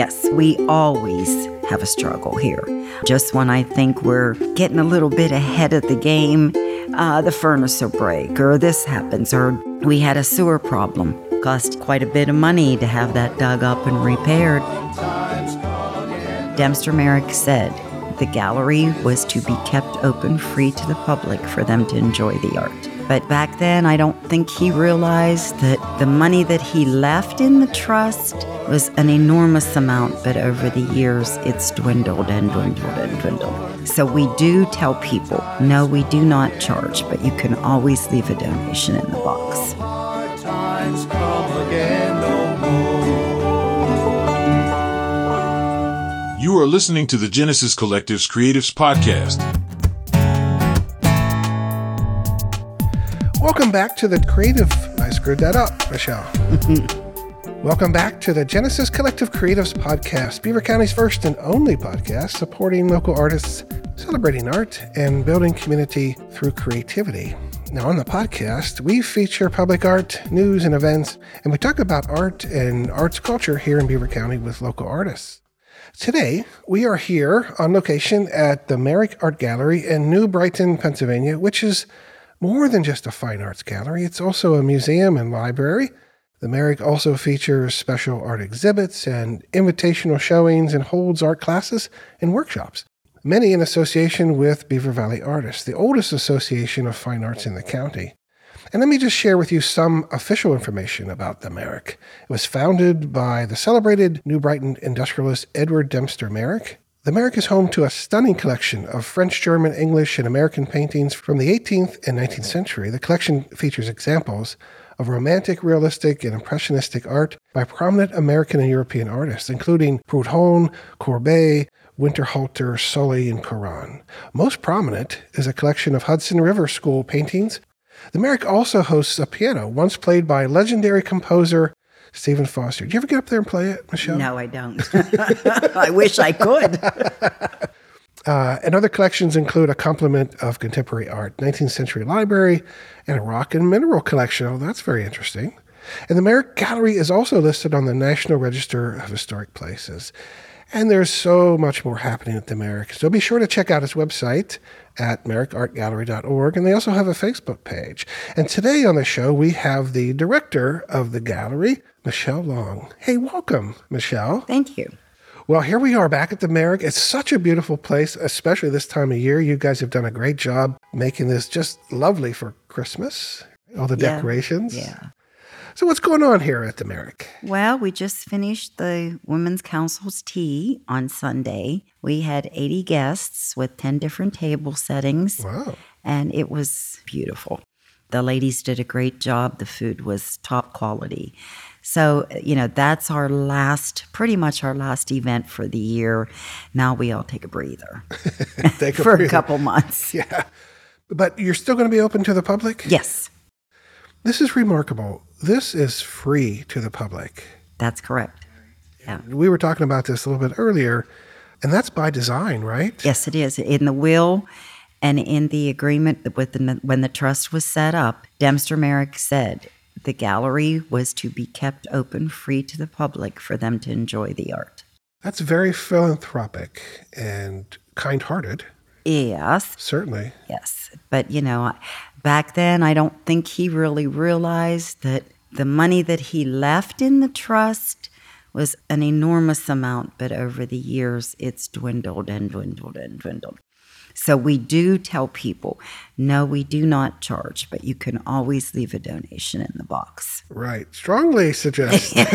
Yes, we always have a struggle here. Just when I think we're getting a little bit ahead of the game, uh, the furnace will break, or this happens, or we had a sewer problem. Cost quite a bit of money to have that dug up and repaired. Dempster Merrick said the gallery was to be kept open free to the public for them to enjoy the art. But back then, I don't think he realized that the money that he left in the trust was an enormous amount, but over the years, it's dwindled and dwindled and dwindled. So we do tell people no, we do not charge, but you can always leave a donation in the box. You are listening to the Genesis Collective's Creatives Podcast. Welcome back to the Creative. I screwed that up, Michelle. Welcome back to the Genesis Collective Creatives Podcast, Beaver County's first and only podcast supporting local artists, celebrating art, and building community through creativity. Now, on the podcast, we feature public art, news, and events, and we talk about art and arts culture here in Beaver County with local artists. Today, we are here on location at the Merrick Art Gallery in New Brighton, Pennsylvania, which is more than just a fine arts gallery, it's also a museum and library. The Merrick also features special art exhibits and invitational showings and holds art classes and workshops, many in association with Beaver Valley Artists, the oldest association of fine arts in the county. And let me just share with you some official information about the Merrick. It was founded by the celebrated New Brighton industrialist Edward Dempster Merrick the Merrick is home to a stunning collection of French, German, English, and American paintings from the 18th and 19th century. The collection features examples of romantic, realistic, and impressionistic art by prominent American and European artists, including Prudhon, Courbet, Winterhalter, Sully, and Caron. Most prominent is a collection of Hudson River School paintings. The Merrick also hosts a piano, once played by legendary composer Stephen Foster. Do you ever get up there and play it, Michelle? No, I don't. I wish I could. Uh, and other collections include a complement of contemporary art, 19th century library, and a rock and mineral collection. Oh, that's very interesting. And the Merrick Gallery is also listed on the National Register of Historic Places. And there's so much more happening at the Merrick. So be sure to check out his website at merrickartgallery.org. And they also have a Facebook page. And today on the show, we have the director of the gallery, Michelle Long. Hey, welcome, Michelle. Thank you. Well, here we are back at the Merrick. It's such a beautiful place, especially this time of year. You guys have done a great job making this just lovely for Christmas. All the Yeah. decorations. Yeah. So, what's going on here at the Merrick? Well, we just finished the Women's Council's tea on Sunday. We had 80 guests with 10 different table settings, Wow. and it was beautiful. The ladies did a great job. The food was top quality. So, you know, that's our last, pretty much our last event for the year. Now we all take a breather Take for a couple months. Yeah. But you're still going to be open to the public? Yes, This is remarkable. This is free to the public. that's correct. Yeah. We were talking about this a little bit earlier, and that's by design, right? Yes, it is. In the will and in the agreement with the, when the trust was set up, Dempster Merrick said the gallery was to be kept open free to the public for them to enjoy the art. That's very philanthropic and kind hearted, Yes, certainly. yes. But, you know, back then, I don't think he really realized that the money that he left in the trust was an enormous amount, but over the years, it's dwindled and dwindled and dwindled. So we do tell people, no, we do not charge, but you can always leave a donation in the box. Right. Strongly suggest.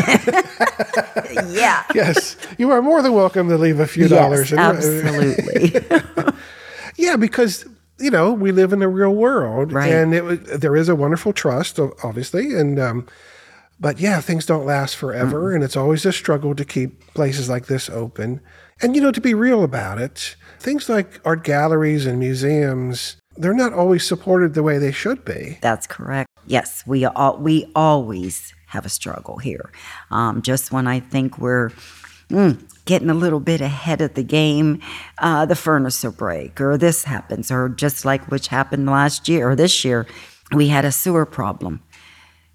Yeah. yes. You are more than welcome to leave a few dollars. Yes, absolutely. Yeah, because you know we live in the real world, Right. and it there is a wonderful trust, obviously, and um, but yeah, things don't last forever, and it's always a struggle to keep places like this open. And you know, to be real about it, things like art galleries and museums, they're not always supported the way they should be. That's correct. Yes, we all, we always have a struggle here. Um, just when I think we're mm, getting a little bit ahead of the game, uh, the furnace will break, or this happens, or just like which happened last year or this year, we had a sewer problem.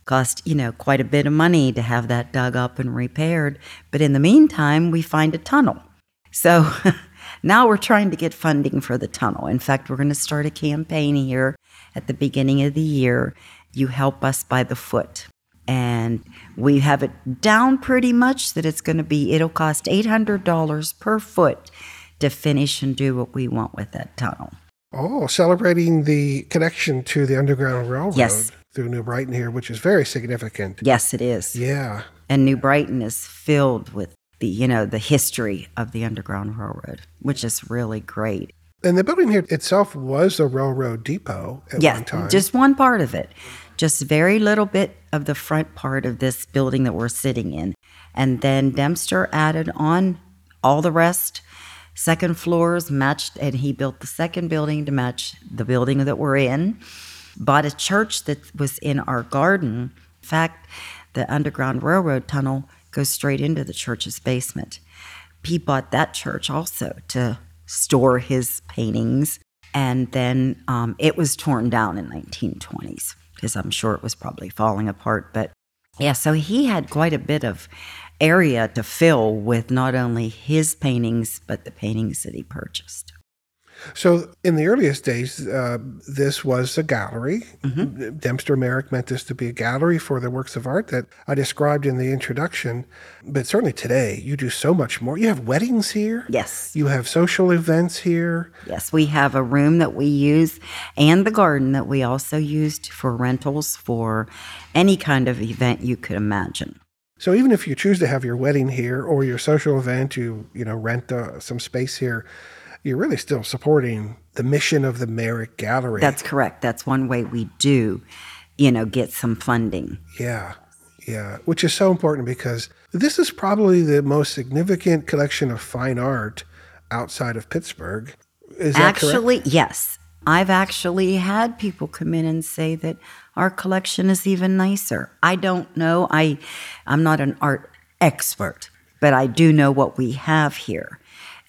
Cost, you know, quite a bit of money to have that dug up and repaired. But in the meantime, we find a tunnel. So now we're trying to get funding for the tunnel. In fact, we're going to start a campaign here at the beginning of the year. You help us by the foot. And we have it down pretty much that it's going to be, it'll cost $800 per foot to finish and do what we want with that tunnel. Oh, celebrating the connection to the Underground Railroad Yes. through New Brighton here, which is very significant. Yes, it is. Yeah. And New Brighton is filled with the, you know, the history of the Underground Railroad, which is really great. And the building here itself was a railroad depot at Yeah, one time. just one part of it. Just very little bit of the front part of this building that we're sitting in. And then Dempster added on all the rest. Second floors matched, and he built the second building to match the building that we're in. Bought a church that was in our garden. In fact, the Underground Railroad tunnel goes straight into the church's basement. He bought that church also to store his paintings and then um, it was torn down in 1920s because i'm sure it was probably falling apart but yeah so he had quite a bit of area to fill with not only his paintings but the paintings that he purchased So, in the earliest days, uh, this was a gallery. Mm-hmm. Dempster Merrick meant this to be a gallery for the works of art that I described in the introduction. But certainly today, you do so much more. You have weddings here. yes You have social events here. yes we have a room that we use and the garden that we also used for rentals for any kind of event you could imagine So even if you choose to have your wedding here or your social event, you you know rent uh, some space here, you're really still supporting the mission of the Merrick Gallery. that's correct that's one way we do you know get some funding Yeah, yeah, which is so important because this is probably the most significant collection of fine art outside of Pittsburgh. Is correct? actually, yes. I've actually had people come in and say that our collection is even nicer. I don't know. I I'm not an art expert, but I do know what we have here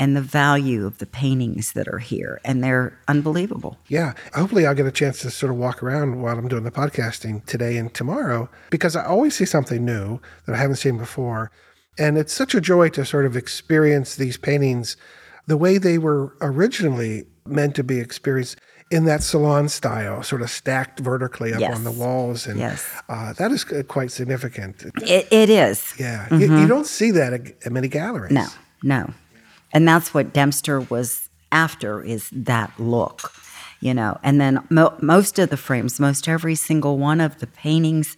and the value of the paintings that are here and they're unbelievable. Yeah, hopefully I'll get a chance to sort of walk around while I'm doing the podcasting today and tomorrow because I always see something new that I haven't seen before. And it's such a joy to sort of experience these paintings the way they were originally meant to be experienced in that salon style, sort of stacked vertically up Yes. on the walls. And Yes. uh, that is quite significant. It, it is. Yeah, you, you don't see that at, at many galleries. No, no. And that's what Dempster was after is that look, you know. And then mo- most of the frames, most every single one of the paintings,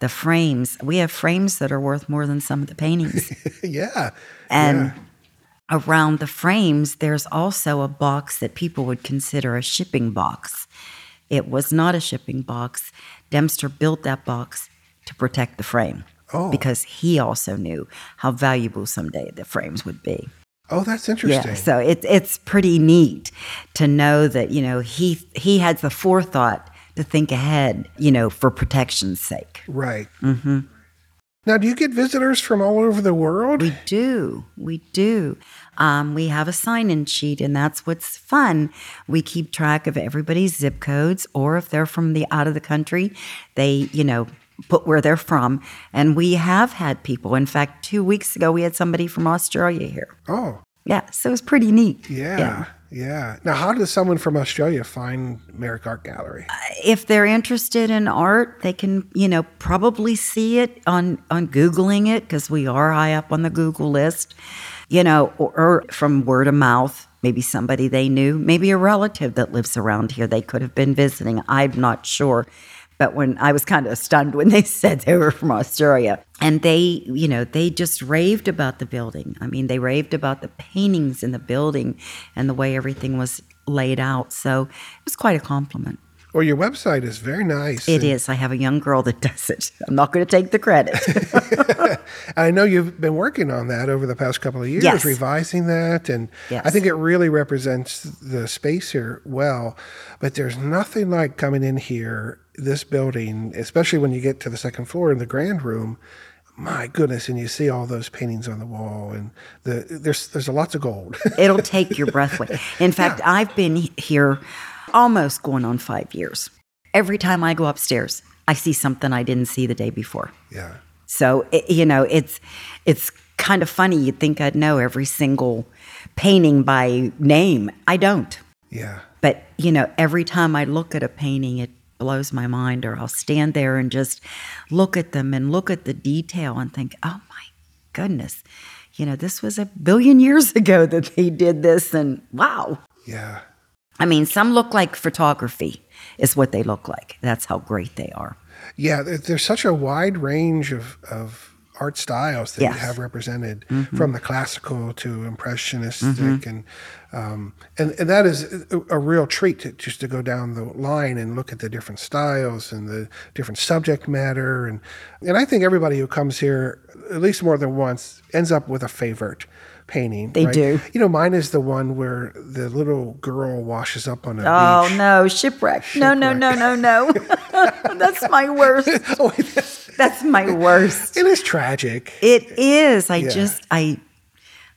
the frames, we have frames that are worth more than some of the paintings. yeah, And around the frames, there's also a box that people would consider a shipping box. It was not a shipping box. Dempster built that box to protect the frame Oh. because he also knew how valuable someday the frames would be. Oh, that's interesting. Yeah, so it's it's pretty neat to know that you know he he had the forethought to think ahead, you know, for protection's sake. Right. Mm-hmm. Now, do you get visitors from all over the world? We do, we do. Um, we have a sign-in sheet, and that's what's fun. We keep track of everybody's zip codes, or if they're from the out of the country, they you know put where they're from. And we have had people. In fact, two weeks ago, we had somebody from Australia here. oh, Yeah, so it was pretty neat. yeah, yeah, Now, how does someone from Australia find Merrick Art Gallery? Uh, if they're interested in art, they can, you know, probably see it on on googling it because we are high up on the Google list, you know, or, or from word of mouth. Maybe somebody they knew, maybe a relative that lives around here. They could have been visiting. I'm not sure. But when I was kind of stunned when they said they were from Australia, and they, you know, they just raved about the building. I mean, they raved about the paintings in the building and the way everything was laid out. So it was quite a compliment. Well, your website is very nice. It is. I have a young girl that does it. I'm not going to take the credit. I know you've been working on that over the past couple of years, Yes. revising that, and Yes. I think it really represents the space here well. But there's nothing like coming in here, this building, especially when you get to the second floor in the grand room. My goodness, and you see all those paintings on the wall, and the there's there's a lots of gold. It'll take your breath away. In fact, I've been here almost going on five years. Every time I go upstairs, I see something I didn't see the day before. Yeah. So it, you know, it's it's kind of funny. You'd think I'd know every single painting by name. I don't. Yeah. But you know, every time I look at a painting, it blows my mind. Or I'll stand there and just look at them and look at the detail and think, oh my goodness, you know, this was a billion years ago that they did this, and wow. Yeah. I mean, some look like photography is what they look like. That's how great they are. Yeah, there's such a wide range of, of art styles that Yes. you have represented, Mm-hmm. from the classical to impressionistic, and um, and and that is a, real treat to, just to go down the line and look at the different styles and the different subject matter, and and I think everybody who comes here at least more than once ends up with a favorite painting. They right? do. You know, mine is the one where the little girl washes up on a Oh beach. no, shipwreck. No, no, no, no, no. That's my worst. Oh, that's- That's my worst. it is tragic. It is. I Yeah. just I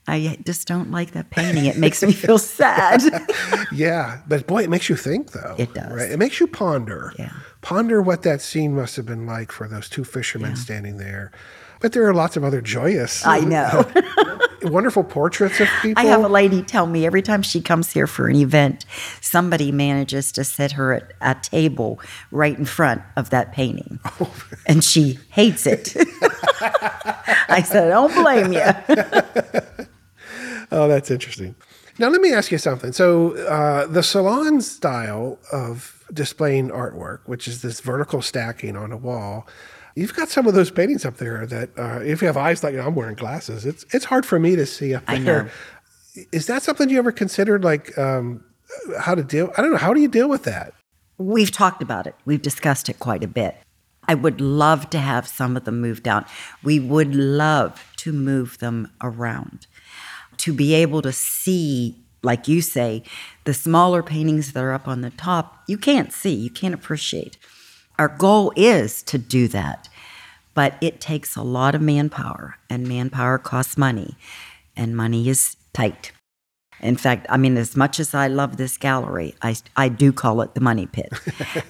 I just don't like that painting. It makes me feel sad. Yeah, but boy, it makes you think, though. It does. Right? It makes you ponder. Yeah. Ponder what that scene must have been like for those two fishermen standing there. But there are lots of other joyous, I know. wonderful portraits of people. I have a lady tell me every time she comes here for an event, somebody manages to set her at a table right in front of that painting. Oh. And she hates it. I said, I don't blame you. Oh, that's interesting. Now, let me ask you something. So, uh, the salon style of displaying artwork, which is this vertical stacking on a wall, you've got some of those paintings up there that, uh, if you have eyes like I'm wearing glasses, it's it's hard for me to see up I know. Is that something you ever considered, like um, how to deal? I don't know. How do you deal with that? We've talked about it. We've discussed it quite a bit. I would love to have some of them moved out. We would love to move them around to be able to see, like you say, the smaller paintings that are up on the top, you can't see, you can't appreciate. Our goal is to do that, but it takes a lot of manpower, and manpower costs money, and money is tight. In fact, I mean, as much as I love this gallery, I, I do call it the money pit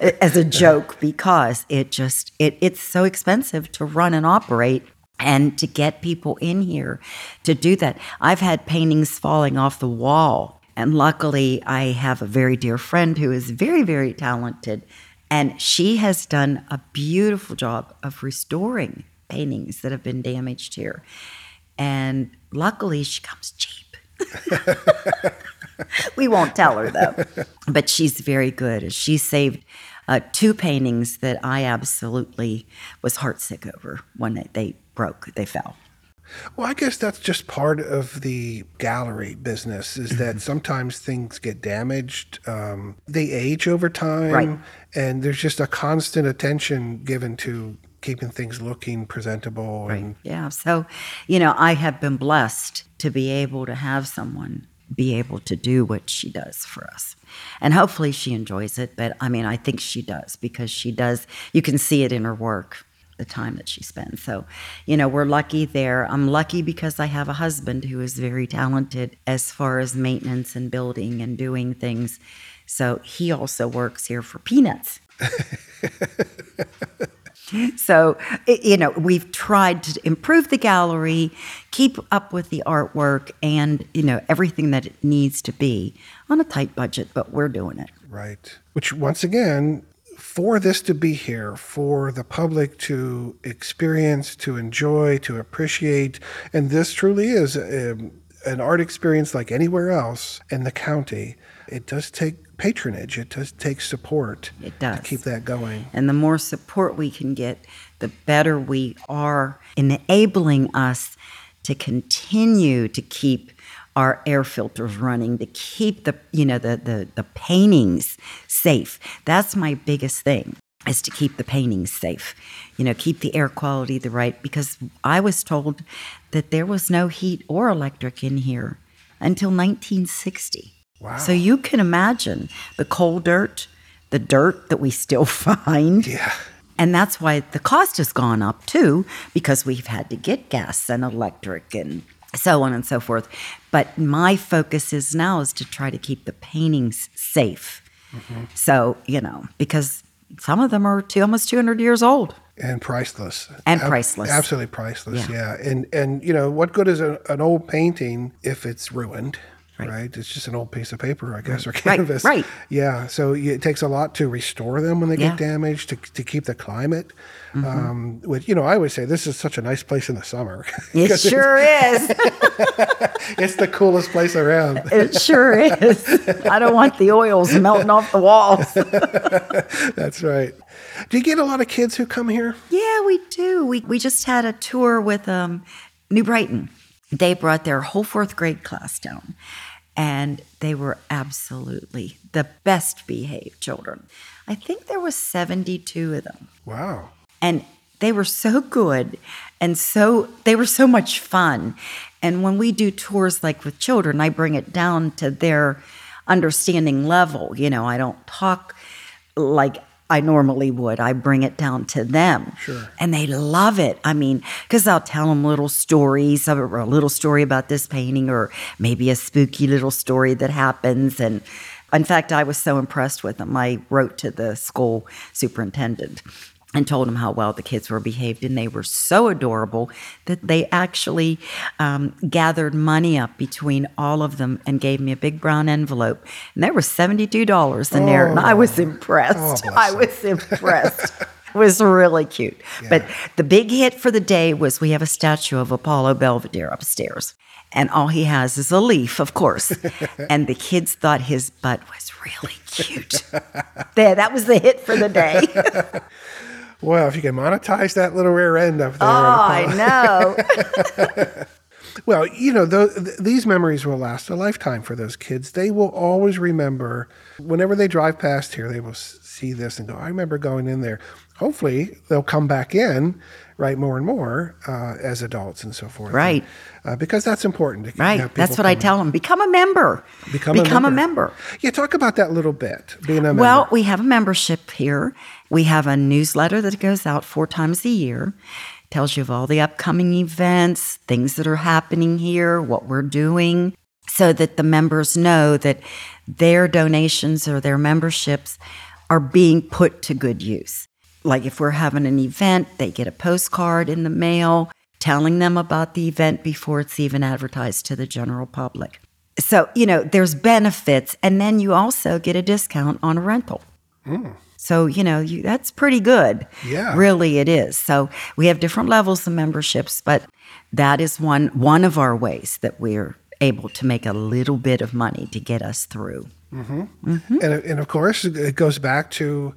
as a joke because it just it, it's so expensive to run and operate and to get people in here to do that. I've had paintings falling off the wall, and luckily, I have a very dear friend who is very very talented, and she has done a beautiful job of restoring paintings that have been damaged here. And luckily, she comes cheap. we won't tell her though. But she's very good. She saved uh, two paintings that I absolutely was heartsick over when they, they broke, they fell. Well, I guess that's just part of the gallery business is that sometimes things get damaged. Um, they age over time. Right. And there's just a constant attention given to keeping things looking presentable. And Yeah. So, you know, I have been blessed to be able to have someone be able to do what she does for us. And hopefully she enjoys it. But I mean, I think she does because she does, you can see it in her work, the time that she spends. So, you know, we're lucky there. I'm lucky because I have a husband who is very talented as far as maintenance and building and doing things. So he also works here for peanuts. So, you know, we've tried to improve the gallery, keep up with the artwork, and, you know, everything that it needs to be on a tight budget, but we're doing it. Right. Which, once again, for this to be here, for the public to experience, to enjoy, to appreciate, and this truly is um, an art experience like anywhere else in the county, it does take patronage, it does take support It does. to keep that going. And the more support we can get, the better we are enabling us to continue to keep our air filters running, to keep the you know the the, the paintings safe. That's my biggest thing is to keep the paintings safe. You know, keep the air quality the right because I was told that there was no heat or electric in here until 1960. Wow. So you can imagine the coal dirt, the dirt that we still find. Yeah. And that's why the cost has gone up too, because we've had to get gas and electric and so on and so forth. But my focus is now is to try to keep the paintings safe. Mm-hmm. So, you know, because some of them are two, almost 200 years old. and priceless And Ab- priceless. absolutely priceless yeah. Yeah. and and you know what good is a, an old painting if it's ruined right. it's just an old piece of paper i guess or canvas right. right. yeah so it takes a lot to restore them when they get Yeah. Mm-hmm. damaged to, to keep the climate um which you know i always say this is such a nice place in the summer it sure is. it's the coolest place around It sure is. I don't want the oils melting off the walls. that's right do you get a lot of kids who come here Yeah, we do. We we just had a tour with um, New Brighton. They brought their whole fourth grade class down, and they were absolutely the best behaved children. I think there was seventy two of them, wow and they were so good, and so they were so much fun. And when we do tours like with children, I bring it down to their understanding level. You know, I don't talk like I normally would. I bring it down to them. Sure. And they love it. I mean, because I'll tell them little stories, or a little story about this painting, or maybe a spooky little story that happens. And in fact, I was so impressed with them. I wrote to the school superintendent and told him how well the kids were behaved. And they were so adorable that they actually um, gathered money up between all of them and gave me a big brown envelope. And there was $72 in there. And I was impressed. Oh, I was impressed. It was really cute. But the big hit for the day was we have a statue of Apollo Belvedere upstairs. And all he has is a leaf, of course. and the kids thought his butt was really cute. there, that was the hit for the day. well if you can monetize that little rear end up there Oh, I know. Well, you know, tho- th- these memories will last a lifetime for those kids. They will always remember, whenever they drive past here, they will s- see this and go, I remember going in there. Hopefully, they'll come back in, right, more and more uh, as adults and so forth. Right. Uh, because that's important. To Right. have That's what I tell them. Become a member. Become a Become a member. member. Yeah, talk about that a little bit, being a member. Well, we have a membership here. We have a newsletter that goes out four times a year. Tells you of all the upcoming events, things that are happening here, what we're doing, so that the members know that their donations or their memberships are being put to good use. Like if we're having an event, they get a postcard in the mail telling them about the event before it's even advertised to the general public. So, you know, there's benefits, and then you also get a discount on a rental. Hmm. So, you know, you, that's pretty good. Yeah. Really, it is. So, we have different levels of memberships, but that is one, one of our ways that we're able to make a little bit of money to get us through. Mm-hmm. Mm-hmm. and, and of course, it goes back to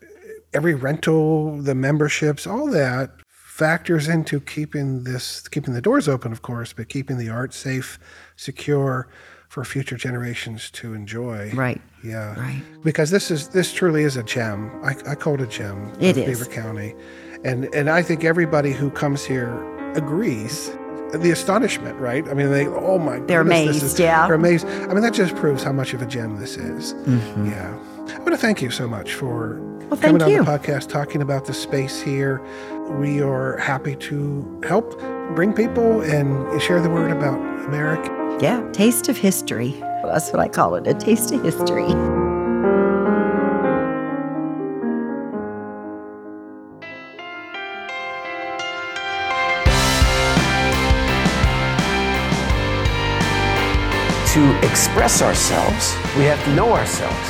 every rental, the memberships, all that factors into keeping this, keeping the doors open, of course, but keeping the art safe, secure for future generations to enjoy. Right. Yeah. Right. Because this is this truly is a gem. I, I call it a gem. It is. Beaver County, and and I think everybody who comes here agrees. The astonishment, right? I mean, they oh my, They're goodness, amazed, is- yeah. they're amazed. I mean, that just proves how much of a gem this is. Mm-hmm. Yeah, I want to thank you so much for Well, coming thank on you. the podcast, talking about the space here. We are happy to help bring people and share the word about America. Yeah. Taste of history. That's what I call it a taste of history. to express ourselves, we have to know ourselves.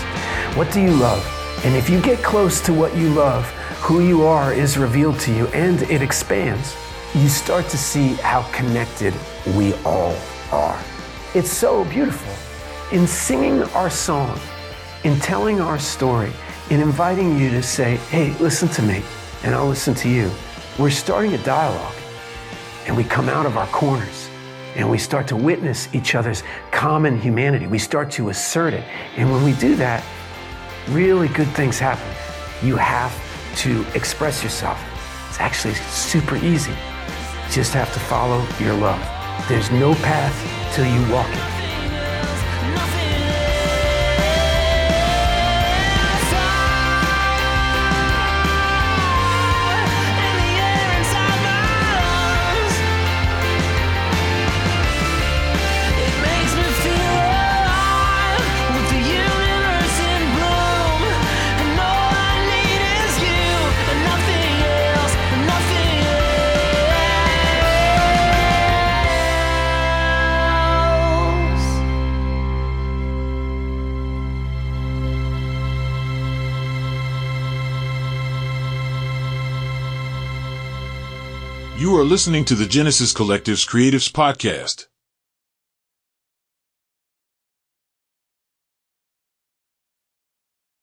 What do you love? And if you get close to what you love, who you are is revealed to you and it expands. You start to see how connected we all are. It's so beautiful. In singing our song, in telling our story, in inviting you to say, hey, listen to me, and I'll listen to you, we're starting a dialogue and we come out of our corners and we start to witness each other's common humanity. We start to assert it. And when we do that, really good things happen. You have to express yourself. It's actually super easy. You just have to follow your love. There's no path till you walk it. Listening to the Genesis Collective's Creatives Podcast.